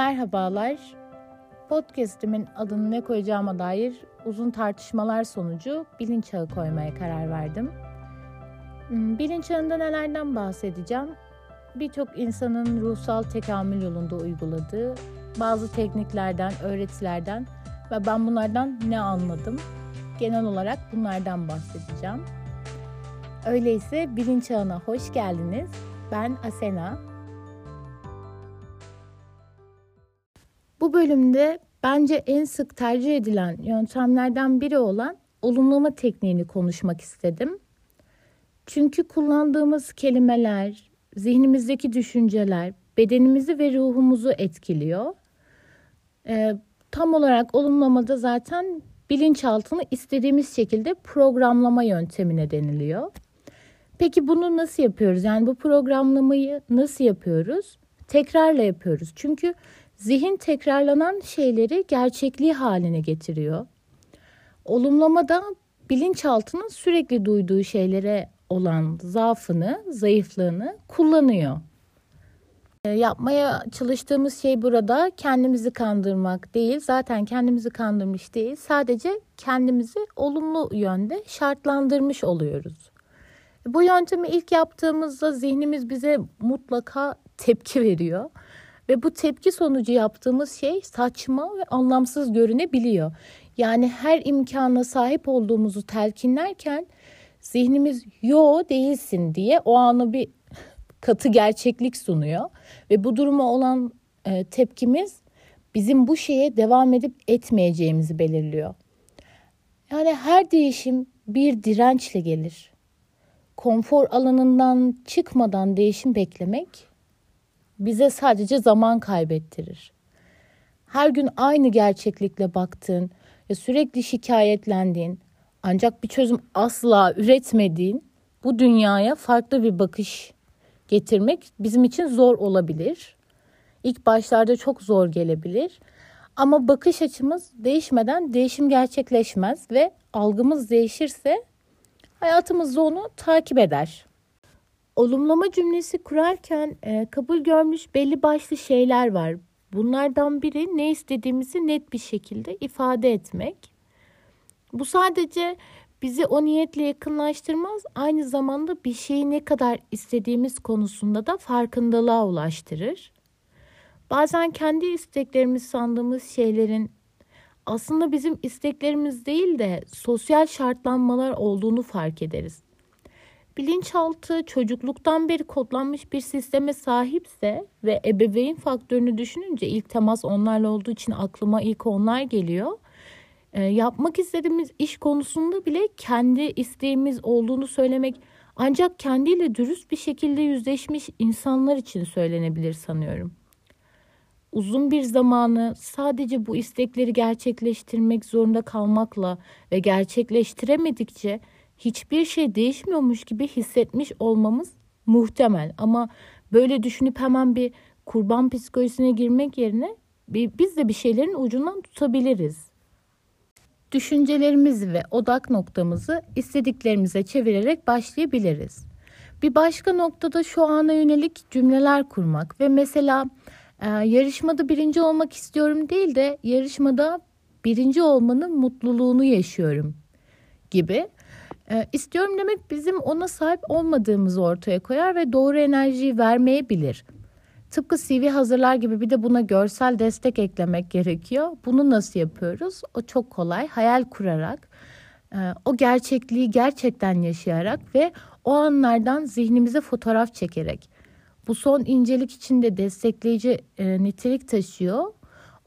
Merhabalar. Podcast'imin adını ne koyacağıma dair uzun tartışmalar sonucu bilinç koymaya karar verdim. Hmm, bilinç nelerden bahsedeceğim? Birçok insanın ruhsal tekamül yolunda uyguladığı bazı tekniklerden, öğretilerden ve ben bunlardan ne anladım? Genel olarak bunlardan bahsedeceğim. Öyleyse bilinç çağına hoş geldiniz. Ben Asena. Bu bölümde bence en sık tercih edilen yöntemlerden biri olan olumlama tekniğini konuşmak istedim. Çünkü kullandığımız kelimeler, zihnimizdeki düşünceler bedenimizi ve ruhumuzu etkiliyor. Ee, tam olarak olumlamada zaten bilinçaltını istediğimiz şekilde programlama yöntemine deniliyor. Peki bunu nasıl yapıyoruz? Yani bu programlamayı nasıl yapıyoruz? Tekrarla yapıyoruz. Çünkü zihin tekrarlanan şeyleri gerçekliği haline getiriyor. Olumlamada bilinçaltının sürekli duyduğu şeylere olan zaafını, zayıflığını kullanıyor. E, yapmaya çalıştığımız şey burada kendimizi kandırmak değil. Zaten kendimizi kandırmış değil. Sadece kendimizi olumlu yönde şartlandırmış oluyoruz. Bu yöntemi ilk yaptığımızda zihnimiz bize mutlaka tepki veriyor. Ve bu tepki sonucu yaptığımız şey saçma ve anlamsız görünebiliyor. Yani her imkana sahip olduğumuzu telkinlerken zihnimiz yo değilsin diye o anı bir katı gerçeklik sunuyor. Ve bu duruma olan e, tepkimiz bizim bu şeye devam edip etmeyeceğimizi belirliyor. Yani her değişim bir dirençle gelir. Konfor alanından çıkmadan değişim beklemek bize sadece zaman kaybettirir. Her gün aynı gerçeklikle baktığın ve sürekli şikayetlendiğin ancak bir çözüm asla üretmediğin bu dünyaya farklı bir bakış getirmek bizim için zor olabilir. İlk başlarda çok zor gelebilir. Ama bakış açımız değişmeden değişim gerçekleşmez ve algımız değişirse hayatımız da onu takip eder. Olumlama cümlesi kurarken e, kabul görmüş belli başlı şeyler var. Bunlardan biri ne istediğimizi net bir şekilde ifade etmek. Bu sadece bizi o niyetle yakınlaştırmaz, aynı zamanda bir şeyi ne kadar istediğimiz konusunda da farkındalığa ulaştırır. Bazen kendi isteklerimiz sandığımız şeylerin aslında bizim isteklerimiz değil de sosyal şartlanmalar olduğunu fark ederiz bilinçaltı çocukluktan beri kodlanmış bir sisteme sahipse ve ebeveyn faktörünü düşününce ilk temas onlarla olduğu için aklıma ilk onlar geliyor. E, yapmak istediğimiz iş konusunda bile kendi isteğimiz olduğunu söylemek ancak kendiyle dürüst bir şekilde yüzleşmiş insanlar için söylenebilir sanıyorum. Uzun bir zamanı sadece bu istekleri gerçekleştirmek zorunda kalmakla ve gerçekleştiremedikçe hiçbir şey değişmiyormuş gibi hissetmiş olmamız muhtemel. Ama böyle düşünüp hemen bir kurban psikolojisine girmek yerine biz de bir şeylerin ucundan tutabiliriz. Düşüncelerimizi ve odak noktamızı istediklerimize çevirerek başlayabiliriz. Bir başka noktada şu ana yönelik cümleler kurmak ve mesela e, yarışmada birinci olmak istiyorum değil de yarışmada birinci olmanın mutluluğunu yaşıyorum gibi e, istiyorum demek bizim ona sahip olmadığımızı ortaya koyar ve doğru enerjiyi vermeyebilir. Tıpkı CV hazırlar gibi bir de buna görsel destek eklemek gerekiyor. Bunu nasıl yapıyoruz? O çok kolay. Hayal kurarak, e, o gerçekliği gerçekten yaşayarak ve o anlardan zihnimize fotoğraf çekerek. Bu son incelik içinde destekleyici e, nitelik taşıyor.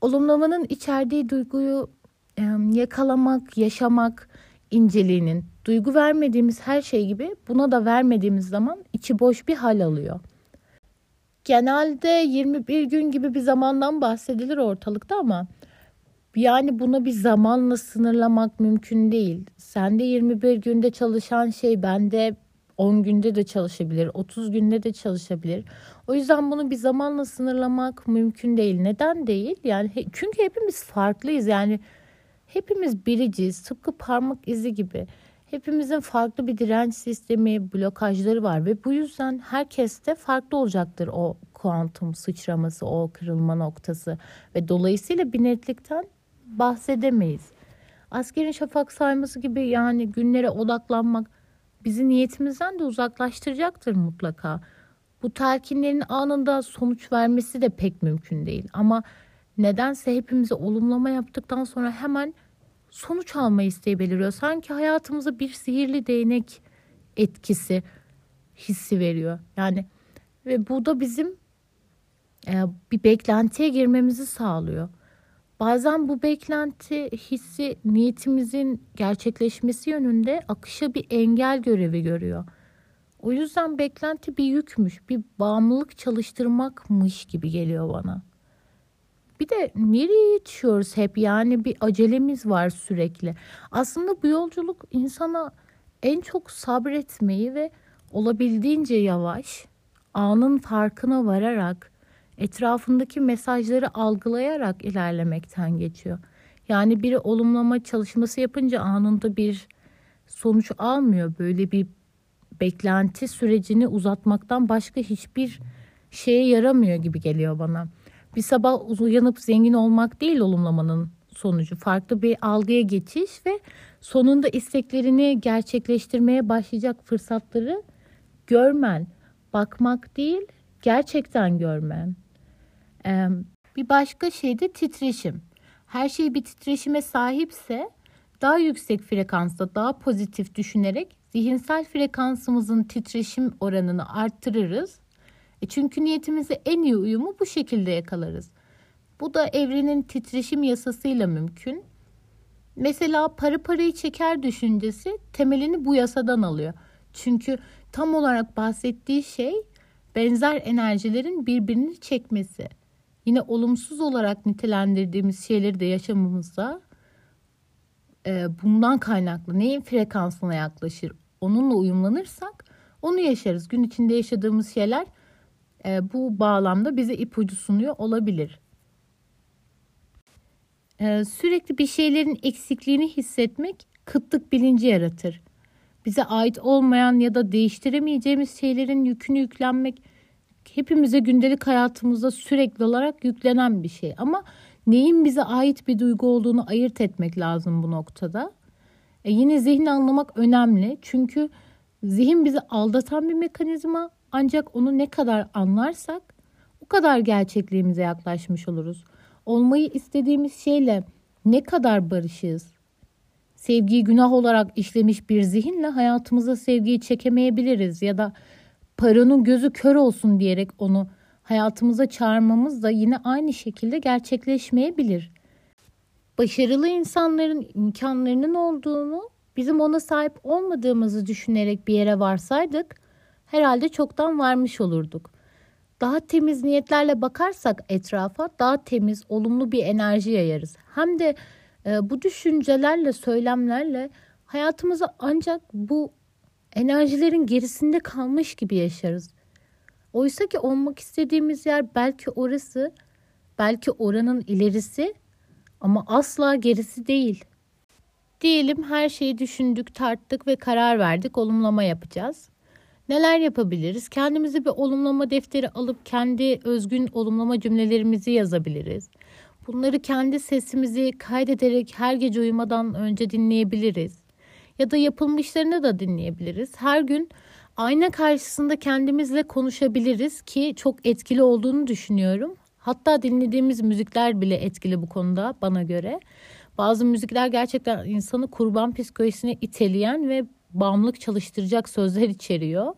Olumlamanın içerdiği duyguyu e, yakalamak, yaşamak inceliğinin Duygu vermediğimiz her şey gibi buna da vermediğimiz zaman içi boş bir hal alıyor. Genelde 21 gün gibi bir zamandan bahsedilir ortalıkta ama yani buna bir zamanla sınırlamak mümkün değil. Sende 21 günde çalışan şey bende 10 günde de çalışabilir, 30 günde de çalışabilir. O yüzden bunu bir zamanla sınırlamak mümkün değil. Neden değil? Yani çünkü hepimiz farklıyız. Yani hepimiz biriciyiz. Tıpkı parmak izi gibi. Hepimizin farklı bir direnç sistemi, blokajları var ve bu yüzden herkeste farklı olacaktır o kuantum sıçraması o kırılma noktası ve dolayısıyla bir netlikten bahsedemeyiz. Askerin şafak sayması gibi yani günlere odaklanmak bizi niyetimizden de uzaklaştıracaktır mutlaka. Bu telkinlerin anında sonuç vermesi de pek mümkün değil. Ama nedense hepimize olumlama yaptıktan sonra hemen sonuç alma isteği beliriyor. Sanki hayatımıza bir sihirli değnek etkisi hissi veriyor. Yani ve bu da bizim e, bir beklentiye girmemizi sağlıyor. Bazen bu beklenti hissi niyetimizin gerçekleşmesi yönünde akışa bir engel görevi görüyor. O yüzden beklenti bir yükmüş, bir bağımlılık çalıştırmakmış gibi geliyor bana. Bir de nereye yetişiyoruz hep yani bir acelemiz var sürekli. Aslında bu yolculuk insana en çok sabretmeyi ve olabildiğince yavaş, anın farkına vararak, etrafındaki mesajları algılayarak ilerlemekten geçiyor. Yani biri olumlama çalışması yapınca anında bir sonuç almıyor. Böyle bir beklenti sürecini uzatmaktan başka hiçbir şeye yaramıyor gibi geliyor bana. Bir sabah uyanıp zengin olmak değil olumlamanın sonucu. Farklı bir algıya geçiş ve sonunda isteklerini gerçekleştirmeye başlayacak fırsatları görmen. Bakmak değil, gerçekten görmen. Ee, bir başka şey de titreşim. Her şey bir titreşime sahipse daha yüksek frekansta, daha pozitif düşünerek zihinsel frekansımızın titreşim oranını arttırırız. E çünkü niyetimizi en iyi uyumu bu şekilde yakalarız. Bu da evrenin titreşim yasasıyla mümkün. Mesela para parayı çeker düşüncesi temelini bu yasadan alıyor. Çünkü tam olarak bahsettiği şey benzer enerjilerin birbirini çekmesi. Yine olumsuz olarak nitelendirdiğimiz şeyleri de yaşamımızda e, bundan kaynaklı neyin frekansına yaklaşır onunla uyumlanırsak onu yaşarız. Gün içinde yaşadığımız şeyler e, bu bağlamda bize ipucu sunuyor olabilir. E, sürekli bir şeylerin eksikliğini hissetmek kıtlık bilinci yaratır. Bize ait olmayan ya da değiştiremeyeceğimiz şeylerin yükünü yüklenmek hepimize gündelik hayatımızda sürekli olarak yüklenen bir şey. Ama neyin bize ait bir duygu olduğunu ayırt etmek lazım bu noktada. E yine zihni anlamak önemli. Çünkü zihin bizi aldatan bir mekanizma. Ancak onu ne kadar anlarsak o kadar gerçekliğimize yaklaşmış oluruz. Olmayı istediğimiz şeyle ne kadar barışız? Sevgiyi günah olarak işlemiş bir zihinle hayatımıza sevgiyi çekemeyebiliriz ya da paranın gözü kör olsun diyerek onu hayatımıza çağırmamız da yine aynı şekilde gerçekleşmeyebilir. Başarılı insanların imkanlarının olduğunu, bizim ona sahip olmadığımızı düşünerek bir yere varsaydık, herhalde çoktan varmış olurduk. Daha temiz niyetlerle bakarsak etrafa daha temiz, olumlu bir enerji yayarız. Hem de e, bu düşüncelerle, söylemlerle hayatımızı ancak bu enerjilerin gerisinde kalmış gibi yaşarız. Oysa ki olmak istediğimiz yer belki orası, belki oranın ilerisi ama asla gerisi değil. Diyelim her şeyi düşündük, tarttık ve karar verdik, olumlama yapacağız. Neler yapabiliriz? Kendimizi bir olumlama defteri alıp kendi özgün olumlama cümlelerimizi yazabiliriz. Bunları kendi sesimizi kaydederek her gece uyumadan önce dinleyebiliriz. Ya da yapılmışlarını da dinleyebiliriz. Her gün ayna karşısında kendimizle konuşabiliriz ki çok etkili olduğunu düşünüyorum. Hatta dinlediğimiz müzikler bile etkili bu konuda bana göre. Bazı müzikler gerçekten insanı kurban psikolojisine iteleyen ve bağımlılık çalıştıracak sözler içeriyor.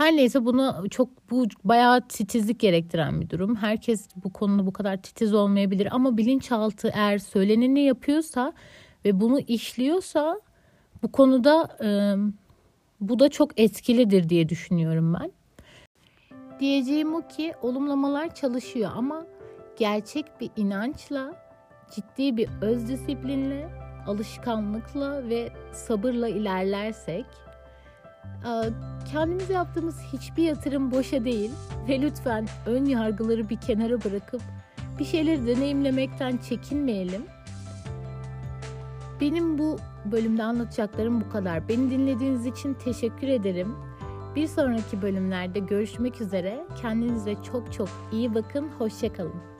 Her neyse bunu çok bu bayağı titizlik gerektiren bir durum. Herkes bu konuda bu kadar titiz olmayabilir ama bilinçaltı eğer söyleneni yapıyorsa ve bunu işliyorsa bu konuda e, bu da çok etkilidir diye düşünüyorum ben. Diyeceğim o ki olumlamalar çalışıyor ama gerçek bir inançla, ciddi bir öz disiplinle, alışkanlıkla ve sabırla ilerlersek kendimize yaptığımız hiçbir yatırım boşa değil ve lütfen ön yargıları bir kenara bırakıp bir şeyleri deneyimlemekten çekinmeyelim. Benim bu bölümde anlatacaklarım bu kadar. Beni dinlediğiniz için teşekkür ederim. Bir sonraki bölümlerde görüşmek üzere. Kendinize çok çok iyi bakın. Hoşçakalın.